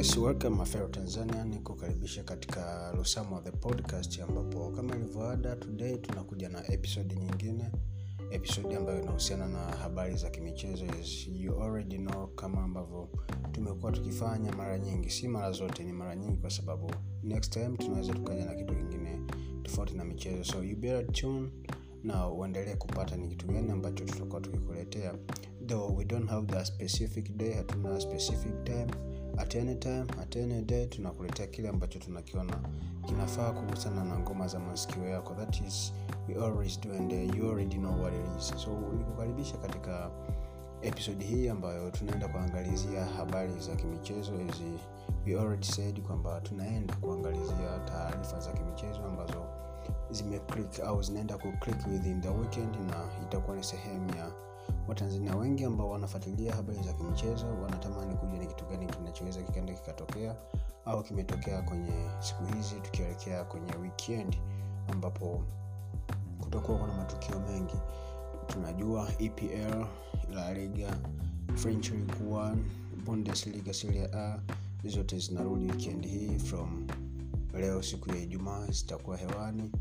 yes welcome mafero tanzania. Nikukaribisha katika lusamo the podcast ambapo kama ilivyoada today tunakuja na episode nyingine. Episode ambayo inahusiana na habari za kimichezo. You already know kama ambavyo tumekuwa tukifanya mara nyingi. Si mara zote ni mara nyingi kwa sababu next time tunaweza tukaja na kitu kingine tofauti na michezo. So you better tune na uendelee kupata ni kitu gani ambacho tutakuwa tukikuletea. Though we don't have the specific day hatuna specific time at any time at any day tunakuletea kile ambacho tunakiona. Kinafaa kuhusiana na ngoma za masikio yako. That is we always do and uh, you already know what it is. So nikukaribisha katika episodi hii ambayo tunaenda kuangalizia habari za kimichezo. Hizi we already said kwamba tunaenda kuangalizia taarifa za kimichezo ambazo zimeclick au zinaenda kuclick within the weekend na itakuwa ni sehemu ya watanzania wengi ambao wanafuatilia habari za kimichezo wanatamani kujua ni kitu gani kinachoweza kikaenda kikatokea au kimetokea kwenye siku hizi tukielekea kwenye weekend ambapo kutakuwa kuna matukio mengi. Tunajua epl la liga french league 1 bundesliga serie a zote zinarudi weekend hii from leo siku ya ijumaa zitakuwa hewani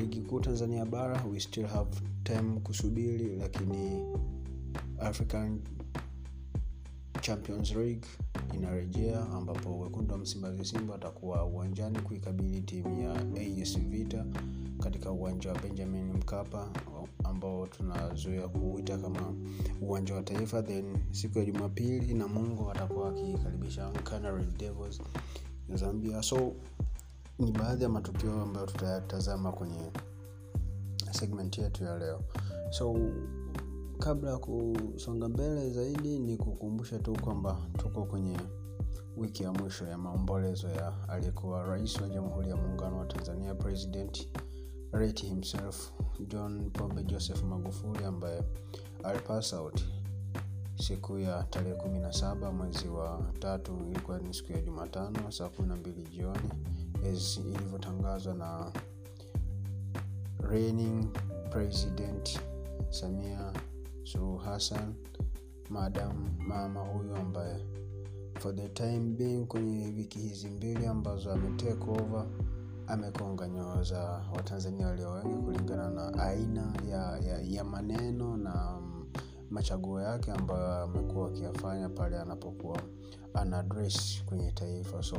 ligi kuu tanzania bara we still have time kusubiri lakini african champions league inarejea ambapo wekundu wa msimbazi simba atakuwa uwanjani kuikabili timu ya as vita katika uwanja wa benjamin mkapa ambao tunazoea kuuita kama uwanja wa taifa. Then siku ya jumapili na mungu atakuwa akikaribisha Canary devils zambia. So ni baadhi ya matukio ambayo tutayatazama kwenye segment yetu ya leo. So kabla ya kusonga mbele zaidi ni kukumbusha tu kwamba tuko kwenye wiki ya mwisho ya maombolezo ya aliyekuwa rais wa jamhuri ya muungano wa tanzania president rate himself john pombe joseph magufuli ambaye alipass out siku ya tarehe 17 mwezi wa tatu ilikuwa ni siku ya jumatano saa 12 jioni ilivyotangazwa na reigning president samia suluhu hassan madam mama huyu ambaye for the time being kwenye wiki hizi mbili ambazo ametake over amekonga nyoyo za watanzania walio wengi kulingana na aina ya, ya, ya maneno na machaguo yake ambayo amekuwa akiyafanya pale anapokuwa ana kwenye taifa. So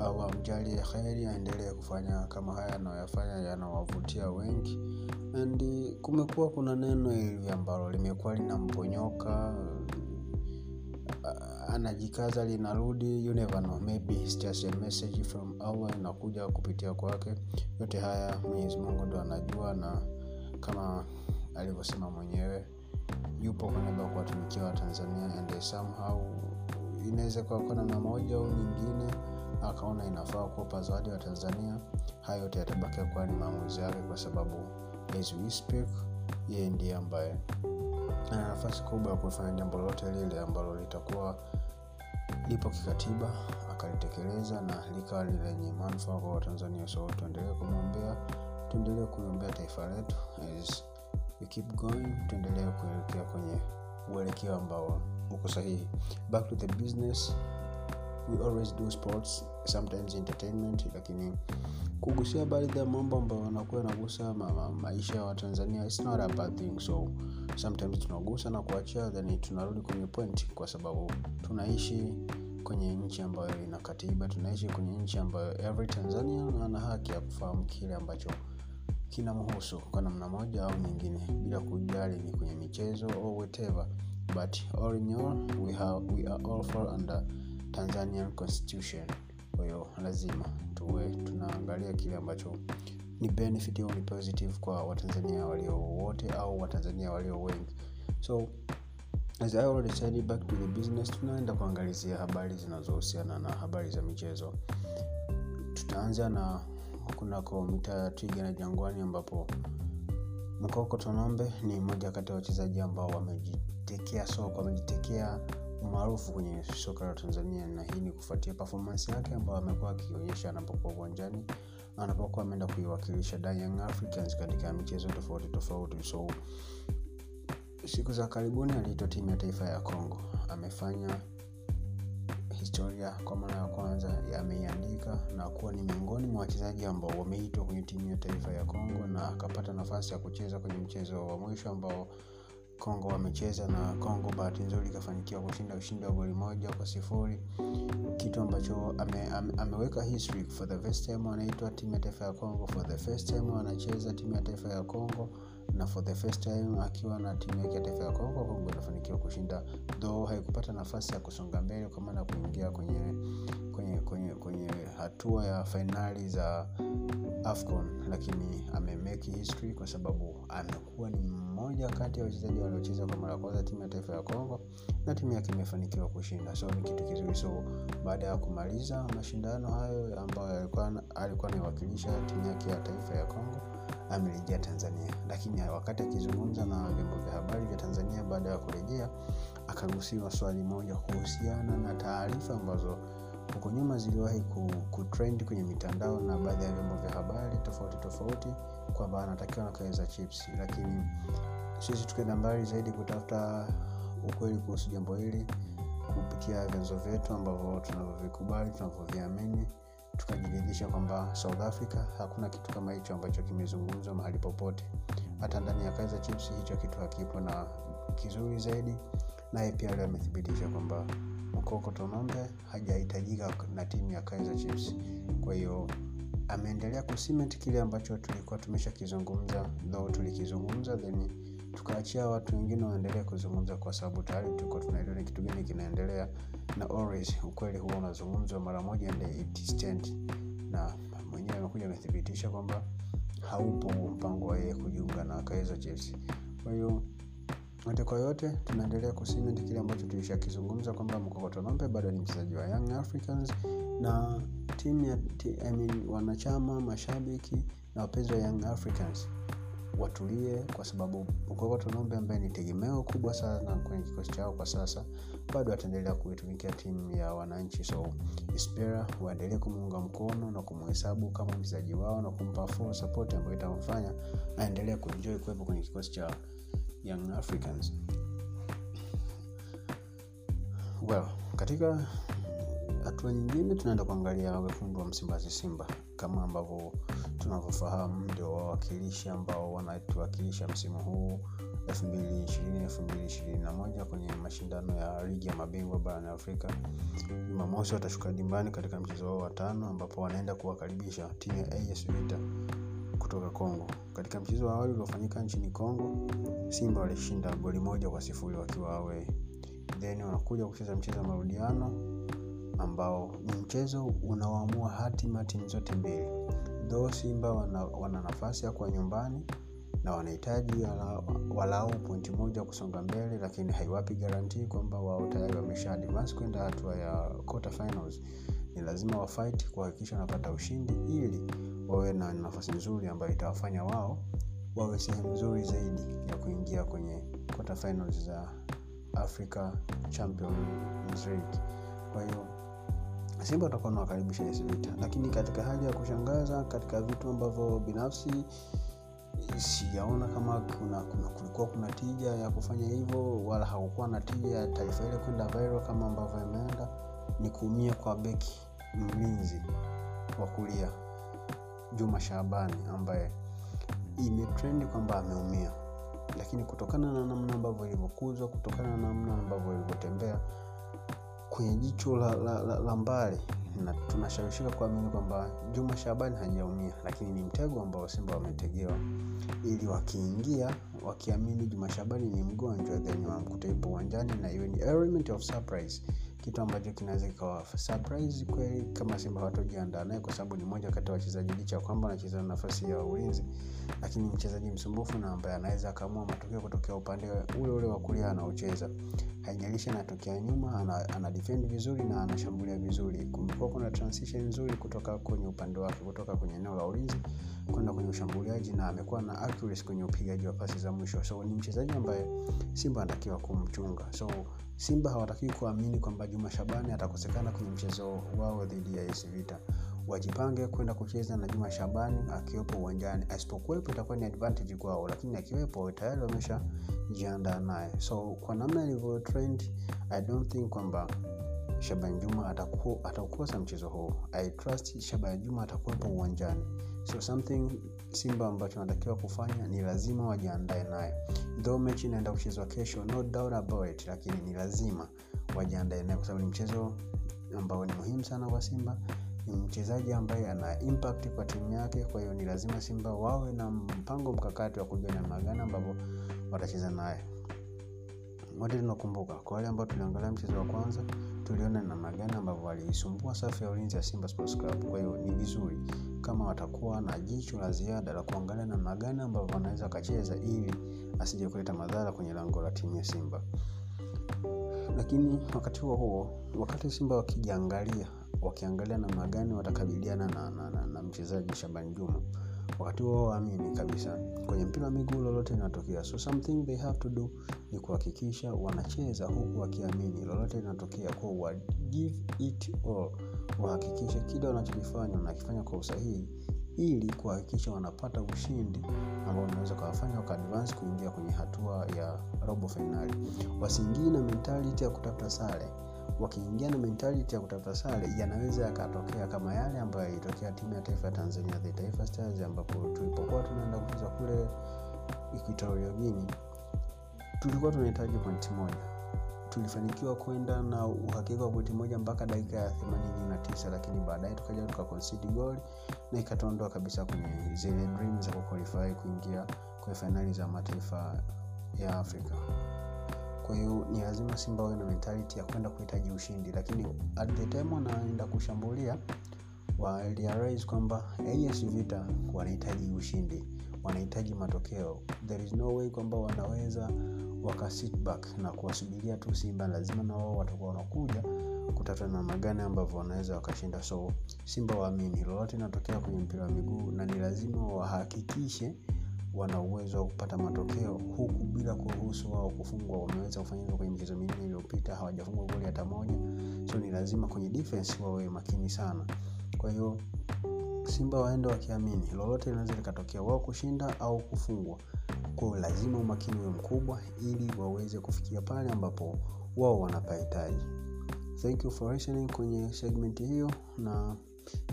au amjali kheri aendelee kufanya kama haya anayoyafanya yanawavutia wengi. And kumekuwa kuna neno hili ambalo limekuwa linamponyoka uh, anajikaza linarudi you never know. Maybe it's just a message from Allah inakuja kupitia kwake. Yote haya mwenyezi mungu ndo anajua na kama alivyosema mwenyewe yupo kwa niaba ya kuwatumikia watanzania and somehow inaweza kuwa kwa namna moja au nyingine akaona inafaa kuwapa zawadi wa tanzania hayo yote yatabakia kuwa ni maamuzi yake kwa sababu as yeye ndiye ambaye ana nafasi kubwa ya kufanya jambo lolote lile ambalo litakuwa lipo kikatiba akalitekeleza na likawa lenye manufaa kwa watanzania so tuendelee kumwombea tuendelee kuiombea taifa letu. Tuendelee kuelekea kwenye uelekeo ambao uko sahihi. Back to the business we always do sports sometimes entertainment lakini kugusia baadhi ya mambo ambayo anakuwa nagusa ma, ma, maisha ya watanzania its not a bad thing. So sometimes tunagusa na kuachia then tunarudi kwenye point kwa sababu tunaishi kwenye nchi ambayo ina katiba tunaishi kwenye nchi ambayo every tanzania ana haki ya kufahamu kile ambacho kinamhusu kwa namna moja au nyingine bila kujali ni kwenye michezo or whatever. But all in all we, have, we are all fall under tanzanian constitution. Kwa lazima tuwe tunaangalia kile ambacho ni benefit au ni positive kwa watanzania walio wote au watanzania walio wengi. So as I already said back to the business tunaenda kuangalizia habari zinazohusiana na habari za michezo. Tutaanza na kunako mitaa ya twiga na jangwani ambapo mkoko tonombe ni mmoja kati ya wachezaji ambao wamejitekea soko wamejitekea umaarufu kwenye soka la tanzania na hii ni kufuatia performance yake ambayo amekuwa akionyesha anapokuwa uwanjani anapokuwa ameenda kuiwakilisha young africans katika michezo tofauti tofauti. So siku za karibuni aliitwa timu ya taifa ya congo amefanya historia kwa mara ya kwanza ameiandika na kuwa ni miongoni mwa wachezaji ambao wameitwa kwenye timu ya taifa ya congo na akapata nafasi ya kucheza kwenye mchezo wa mwisho ambao congo wamecheza na congo bahati nzuri ikafanikiwa kushinda ushindi wa goli moja kwa sifuri. Kitu ambacho ame, ame, ameweka history for the first time anaitwa timu ya taifa ya Kongo, for the first time anacheza timu ya taifa ya congo na for the first time akiwa na timu yake ya taifa ya kongo kongo inafanikiwa kushinda. Though haikupata nafasi ya kusonga mbele kwa maana kuingia kwenye kwenye kwenye kwenye hatua ya fainali za afcon lakini amemeki history kwa sababu amekuwa ni mmoja kati ya wachezaji waliocheza kwa mara kwanza timu ya taifa ya congo na timu yake imefanikiwa kushinda. So ni kitu kizuri. So baada ya kumaliza mashindano hayo ambayo alikuwa alikuwa anaiwakilisha timu yake ya taifa ya congo amerejea tanzania. Lakini wakati akizungumza na vyombo vya habari vya tanzania baada ya kurejea akagusiwa swali moja kuhusiana na taarifa ambazo huko nyuma ziliwahi kutrend kwenye mitandao na baadhi ya vyombo vya habari tofauti tofauti kwamba anatakiwa na kaweza chips. Lakini sisi tukienda mbali zaidi kutafuta ukweli kuhusu jambo hili kupitia vyanzo vyetu ambavyo tunavyovikubali tunavyoviamini tukajiridhisha kwamba south africa hakuna kitu kama hicho ambacho kimezungumzwa mahali popote. Hata ndani ya kaiza chips hicho kitu hakipo na kizuri zaidi naye pia leo amethibitisha kwamba mkoko tonombe hajahitajika na timu ya Kaizer Chiefs. kwa hiyo ameendelea kusimenti kile ambacho tulikuwa tumeshakizungumza though tulikizungumza then tukaachia watu wengine waendelee kuzungumza kwa sababu tayari tulikuwa tunaelewa ni kitu gani kinaendelea na always ukweli huwa unazungumzwa mara moja and it stand na mwenyewe amekuja amethibitisha kwamba haupo mpango wa yeye kujiunga na Kaizer chiefs kwa hiyo yote kwa yote tunaendelea kusimenti kile ambacho tulishakizungumza kwamba mkokotonombe bado ni mchezaji wa young africans na timu ya I mean, wanachama mashabiki na wapenzi wa young africans. Watulie kwa sababu mkokotonombe ambaye ni tegemeo kubwa sana kwenye kikosi chao kwa sasa bado ataendelea kuitumikia timu ya wananchi. So espera waendelee kumuunga mkono na kumhesabu kama mchezaji wao na kumpa full support ambayo itamfanya aendelee kuenjoy kuwepo kwenye kikosi cha young africans. Well katika hatua nyingine tunaenda kuangalia wekundu wa msimbazi simba kama ambavyo tunavyofahamu ndio wawakilishi ambao wanatuwakilisha msimu huu 2020-2021 kwenye mashindano ya ligi ya mabingwa barani afrika. Jumamosi watashuka dimbani katika mchezo wao watano ambapo wanaenda kuwakaribisha timu ya as vita kutoka Kongo. katika mchezo wa awali uliofanyika nchini Kongo, simba walishinda goli moja kwa sifuri wakiwa away. then wanakuja kucheza mchezo wa marudiano ambao ni mchezo unaoamua hatima timu zote mbili Though simba wana, wana nafasi ya kuwa nyumbani na wanahitaji walau pointi moja kusonga mbele lakini haiwapi garantii kwamba wao tayari wamesha advance kwenda hatua ya quarter finals ni lazima wafight kuhakikisha wanapata ushindi ili wawe na nafasi nzuri ambayo itawafanya wao wawe sehemu nzuri zaidi ya kuingia kwenye quarter finals za africa champions league. Kwa hiyo simba watakuwa nawakaribisha vita. Lakini katika hali ya kushangaza katika vitu ambavyo binafsi sijaona kama kuna, kuna kulikuwa kuna tija ya kufanya hivyo wala hakukuwa na tija ya taifa ile kwenda viral kama ambavyo imeenda ni kuumia kwa beki mlinzi wa kulia juma shabani ambaye imetrendi kwamba ameumia. Lakini kutokana na namna ambavyo ilivyokuzwa kutokana na namna ambavyo ilivyotembea kwenye jicho la, la, la, la mbali na tunashawishika kuamini kwamba juma shabani hajaumia. Lakini ni mtego ambao simba wametegewa ili wakiingia wakiamini juma shabani ni mgonjwa then wamkute ipo uwanjani na iwe ni element of surprise kitu ambacho kinaweza kikawa surprise kweli kama simba hawatojiandaa naye kwa sababu ni moja kati ya wachezaji licha kwamba anacheza nafasi ya ulinzi lakini mchezaji msumbufu na ambaye anaweza akaamua matokeo kutokea upande ule ule wa kulia anaocheza. Haijalishi anatokea nyuma ana, ana defend vizuri na anashambulia vizuri. Kumekuwa kuna transition nzuri kutoka kwenye upande wake kutoka kwenye eneo la ulinzi kwenda kwenye ushambuliaji na amekuwa na accuracy kwenye upigaji wa pasi za mwisho. So ni mchezaji ambaye simba anatakiwa kumchunga. So simba hawatakiwi kuamini kwamba juma shabani atakosekana kwenye mchezo wao dhidi ya AS vita. Wajipange kwenda kucheza na juma shabani akiwepo uwanjani. Asipokuwepo itakuwa ni advantage kwao lakini akiwepo tayari wameshajiandaa naye. So kwa namna ilivyo trend i don't think kwamba shaban juma ataku, ataukosa mchezo huu. I trust shaban juma atakuwepo uwanjani. So something simba ambacho anatakiwa kufanya ni lazima wajiandae naye though mechi inaenda kuchezwa kesho no doubt about it lakini ni lazima wajiandae naye kwa sababu ni mchezo ambao ni muhimu sana kwa simba. Ni mchezaji ambaye ana impact kwa timu yake kwa hiyo ni lazima simba wawe na mpango mkakati wa kujua namna gani watacheza naye. Wote tunakumbuka kwa wale ambao tuliangalia mchezo wa kwanza tuliona namna gani ambavyo waliisumbua safu ya ulinzi ya simba sports club. Kwa hiyo ni vizuri kama watakuwa na jicho la ziada la kuangalia namna gani ambavyo wanaweza wakacheza ili asije kuleta madhara kwenye lango la timu ya simba. Lakini wakati huo huo wakati simba wakijiangalia wakiangalia namna gani watakabiliana na, na, na, na mchezaji shaban juma wakati huo waamini kabisa kwenye mpira wa miguu lolote linatokea. So something they have to do ni kuhakikisha wanacheza huku wakiamini lolote linatokea. Kwa give it all wahakikishe kile wanachokifanya wanakifanya kwa usahihi ili kuhakikisha wanapata ushindi ambao unaweza kawafanya wakaadvance kuingia kwenye hatua ya robo fainali wasiingie na mentality ya kutafuta sare. Wakiingia na mentality ya kutafuta sare yanaweza yakatokea kama yale ambayo yalitokea timu ya taifa ya tanzania the taifa stars ambapo tulipokuwa tunaenda kucheza kule equatorial guinea tulikuwa tunahitaji pointi moja tulifanikiwa kwenda na uhakika wa pointi moja mpaka dakika ya 89 lakini baadaye tukaja tukakonsidi goli na ikatuondoa kabisa kwenye zile dream za kuqualify kuingia kwenye fainali za mataifa ya afrika. Kwa hiyo ni lazima simba wawe na mentality ya kwenda kuhitaji ushindi lakini at the time wanaenda kushambulia warealize kwamba as vita wanahitaji ushindi wanahitaji matokeo. There is no way kwamba wanaweza waka sit back na kuwasubiria tu simba. Lazima na wao watakuwa wanakuja kutafuta namna gani ambavyo wanaweza wakashinda. So simba waamini lolote inatokea kwenye mpira wa miguu na ni lazima wahakikishe wana uwezo wa kupata matokeo huku bila kuruhusu wao kufungwa. Wameweza kufanya hivyo kwenye michezo minne iliyopita hawajafungwa goli hata moja. So ni lazima kwenye defense wawe makini sana. Kwa hiyo simba waende wakiamini lolote linaweza likatokea wao kushinda au kufungwa kwao lazima umakini uwe mkubwa ili waweze kufikia pale ambapo wao wanapahitaji. Thank you for listening kwenye segment hiyo na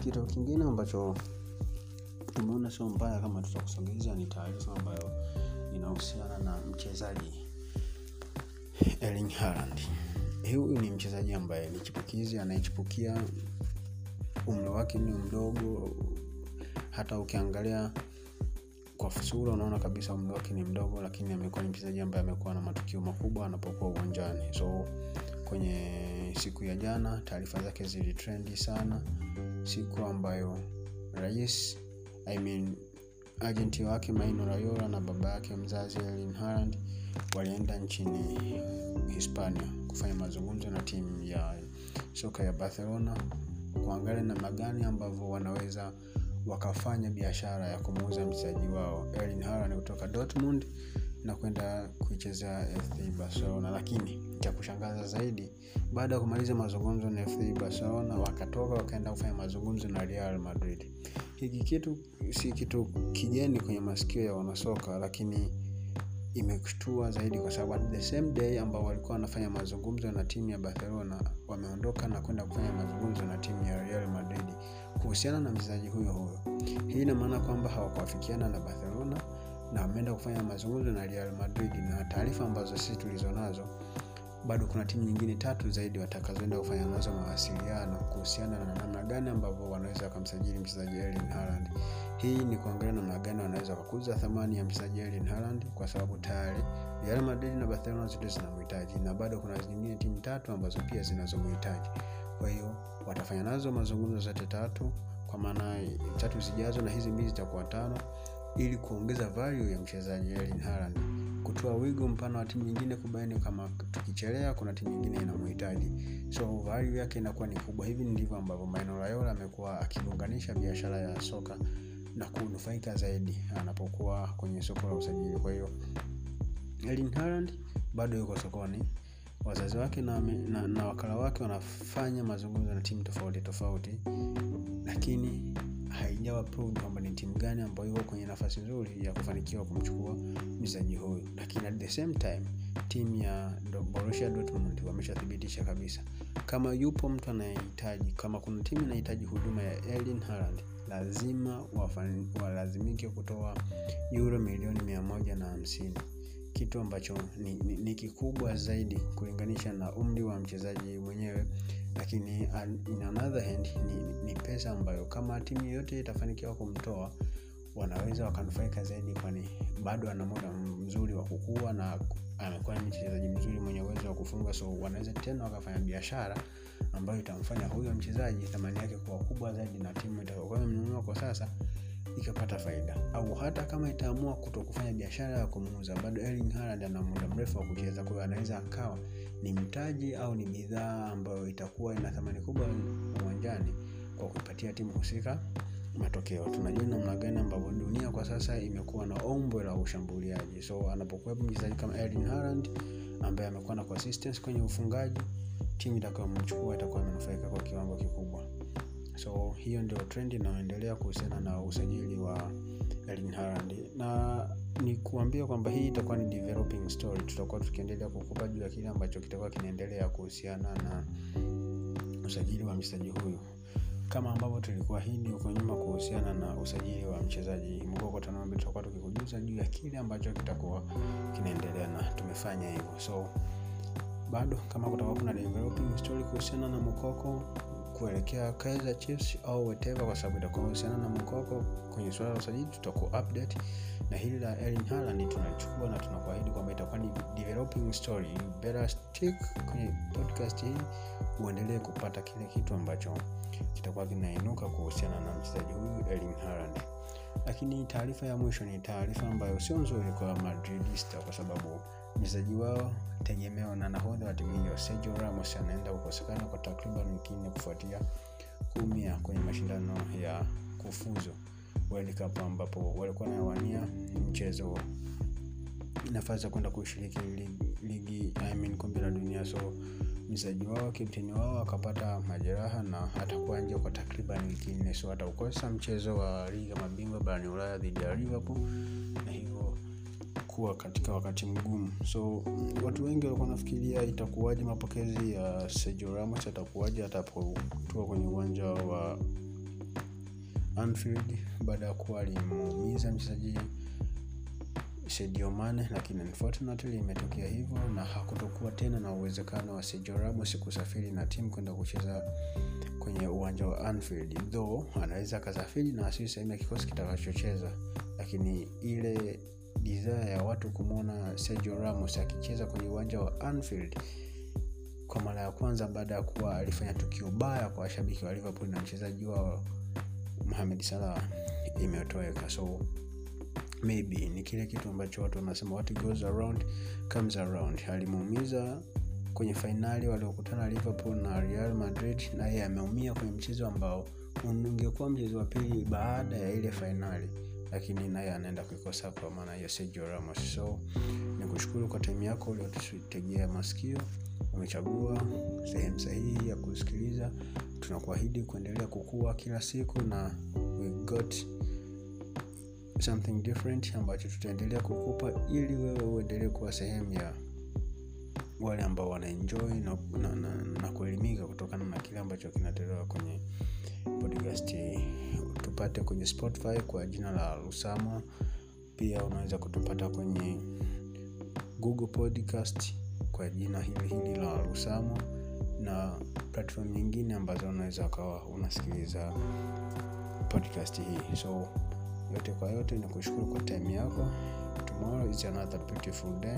kitu kingine ambacho tumeona sio mbaya kama tutakusogeza ni taarifa ambayo inahusiana na mchezaji erling harand huyu ni mchezaji ambaye ni chipukizi anayechipukia. Umri wake ni mdogo. Hata ukiangalia kwa sura unaona kabisa umri wake ni mdogo lakini amekuwa ni mchezaji ambaye amekuwa na matukio makubwa anapokuwa uwanjani. So kwenye siku ya jana taarifa zake zilitrendi sana. Siku ambayo rais I mean, ajenti wake maino rayola na baba yake mzazi elin harand walienda nchini hispania kufanya mazungumzo na timu ya soka ya barcelona kuangalia namna gani ambavyo wanaweza wakafanya biashara ya kumuuza mchezaji wao Erling Haaland kutoka dortmund na kwenda kuichezea fc barcelona. Lakini cha kushangaza zaidi baada ya kumaliza mazungumzo na fc barcelona wakatoka wakaenda kufanya mazungumzo na real madrid. Hiki kitu si kitu kigeni kwenye masikio ya wanasoka lakini imekushtua zaidi kwa sababu at the same day ambao walikuwa wanafanya mazungumzo na timu ya barcelona wameondoka na kwenda kufanya mazungumzo na timu ya real madrid kuhusiana na mchezaji huyo huyo hii ina maana kwamba hawakuafikiana na barcelona na wameenda kufanya mazungumzo na real madrid na taarifa ambazo sisi tulizonazo bado kuna timu nyingine tatu zaidi watakazoenda kufanya nazo mawasiliano kuhusiana na namna gani ambavyo wanaweza wakamsajili mchezaji Erling Haaland. Hii ni kuangalia namna gani wanaweza kukuza thamani ya mchezaji Erling Haaland kwa sababu tayari Real Madrid na Barcelona zote zinamhitaji na bado kuna nyingine timu tatu ambazo pia zinazomhitaji. Kwa hiyo watafanya nazo mazungumzo zote tatu kwa maana tatu zijazo na hizi mbili zitakuwa tano ili kuongeza value ya mchezaji Erling Haaland. Kutoa wigo mpana wa timu nyingine kubaini kama tukichelea kuna timu nyingine inamhitaji so value yake inakuwa ni kubwa. Hivi ndivyo ambavyo maino Raiola amekuwa akiunganisha biashara ya soka na kunufaika zaidi anapokuwa kwenye soko la usajili. Kwa hiyo Erling Haaland bado yuko sokoni wazazi wake na, na, na wakala wake wanafanya mazungumzo na timu tofauti tofauti lakini haijawa kwamba ni timu gani ambayo iko kwenye nafasi nzuri ya kufanikiwa kumchukua mchezaji huyu. Lakini at the same time timu ya Borussia Dortmund wameshathibitisha kabisa. Kama yupo mtu anayehitaji kama kuna timu inahitaji huduma ya Erling Haaland lazima walazimike kutoa euro milioni mia moja na hamsini kitu ambacho ni, ni, ni kikubwa zaidi kulinganisha na umri wa mchezaji mwenyewe lakini in another hand ni, ni pesa ambayo kama timu yoyote itafanikiwa kumtoa wanaweza wakanufaika zaidi kwani bado ana muda mzuri wa kukua na amekuwa ni mchezaji mzuri mwenye uwezo wa kufunga. So wanaweza tena wakafanya biashara ambayo itamfanya huyo mchezaji thamani yake kuwa kubwa zaidi na timu itakayokuwa imenunua kwa sasa ikapata faida. Au hata kama itaamua kuto kufanya biashara ya kumuuza bado Erling Haaland ana muda mrefu wa kucheza kwa hiyo anaweza akawa ni mtaji au ni bidhaa ambayo itakuwa ina thamani kubwa uwanjani kwa kupatia timu husika matokeo. Tunajua namna gani ambavyo dunia kwa sasa imekuwa na ombwe la ushambuliaji. So anapokuwepo mchezaji kama Erling Haaland ambaye amekuwa na consistency kwenye ufungaji timu itakayomchukua itakuwa imenufaika kwa kiwango kikubwa so hiyo ndio trend inayoendelea kuhusiana na usajili wa Erling Haaland. Na ni kuambia kwamba hii itakuwa ni developing story. Tutakuwa tukiendelea kukupa juu ya kile ambacho kitakuwa kinaendelea kuhusiana na usajili wa mchezaji huyu. Kama ambavyo tulikuahidi huko nyuma kuhusiana na usajili wa mchezaji mgoko tutakuwa tukikujuza juu ya kile ambacho kitakuwa kinaendelea na tumefanya hivyo. So bado kama kutakuwa kuna developing story kuhusiana na mkoko kuelekea Kaizer Chiefs au whatever kwa sababu itakuwa husiana na mkoko kwenye suala la usajili tutaku update na hili la Erling Haaland tunachukua na tunakuahidi kwamba itakuwa ni developing story. Better stick kwenye podcast hii uendelee kupata kile kitu ambacho kitakuwa kinainuka kuhusiana na mchezaji huyu Erling Haaland. Lakini taarifa ya mwisho ni taarifa ambayo sio nzuri kwa Madridista kwa sababu mchezaji wao tegemeo na nahodha wa timu hiyo Sergio Ramos anaenda kukosekana kwa takriban wiki nne kufuatia kuumia kwenye mashindano ya kufuzu World Cup ambapo walikuwa nawania mchezo nafasi ya kwenda kushiriki ligi I mean kombe la dunia. So mchezaji wao kapteni wao akapata majeraha na atakuwa nje kwa takriban wiki nne. So ataukosa mchezo wa ligi ya mabingwa barani ulaya dhidi ya liverpool kuwa katika wakati mgumu. So watu wengi walikuwa nafikiria itakuwaje mapokezi ya Sergio Ramos atapotua kwenye uwanja wa Anfield baada ya kuwa alimuumiza mchezaji Sadio lakini unfortunately imetokea hivyo na hakutokuwa tena na uwezekano wa Sergio kusafiri na timu kwenda kucheza kwenye uwanja wa Anfield. Though anaweza akasafiri na asiwe sehemu ya kikosi kitakachocheza lakini ile desire ya watu kumwona Sergio Ramos akicheza kwenye uwanja wa Anfield kwa mara ya kwanza baada ya kuwa alifanya tukio baya kwa washabiki wa Liverpool na mchezaji wao Mohamed Salah imetoweka so maybe ni kile kitu ambacho watu wanasema what goes around comes around. Alimuumiza kwenye fainali waliokutana liverpool na real madrid na yeye ameumia kwenye mchezo ambao ungekuwa mchezo wa pili baada ya ile fainali lakini naye anaenda kuikosa kwa maana ya Sergio so ni kushukuru kwa time yako uliotutegea masikio. Umechagua sehemu sahihi ya kusikiliza. Tunakuahidi kuendelea kukua kila siku na we got something different ambacho tutaendelea kukupa ili wewe uendelee kuwa sehemu ya wale ambao wanaenjoy na, na, na, na kuelimika kutokana na kile ambacho kinatolewa kwenye podcast. Tupate kwenye spotify kwa jina la lusamo pia unaweza kutupata kwenye google podcast kwa jina hili hili la lusamo na platform nyingine ambazo unaweza ukawa unasikiliza podcast hii. So yote kwa yote ni kushukuru kwa time yako. Tomorrow is another beautiful day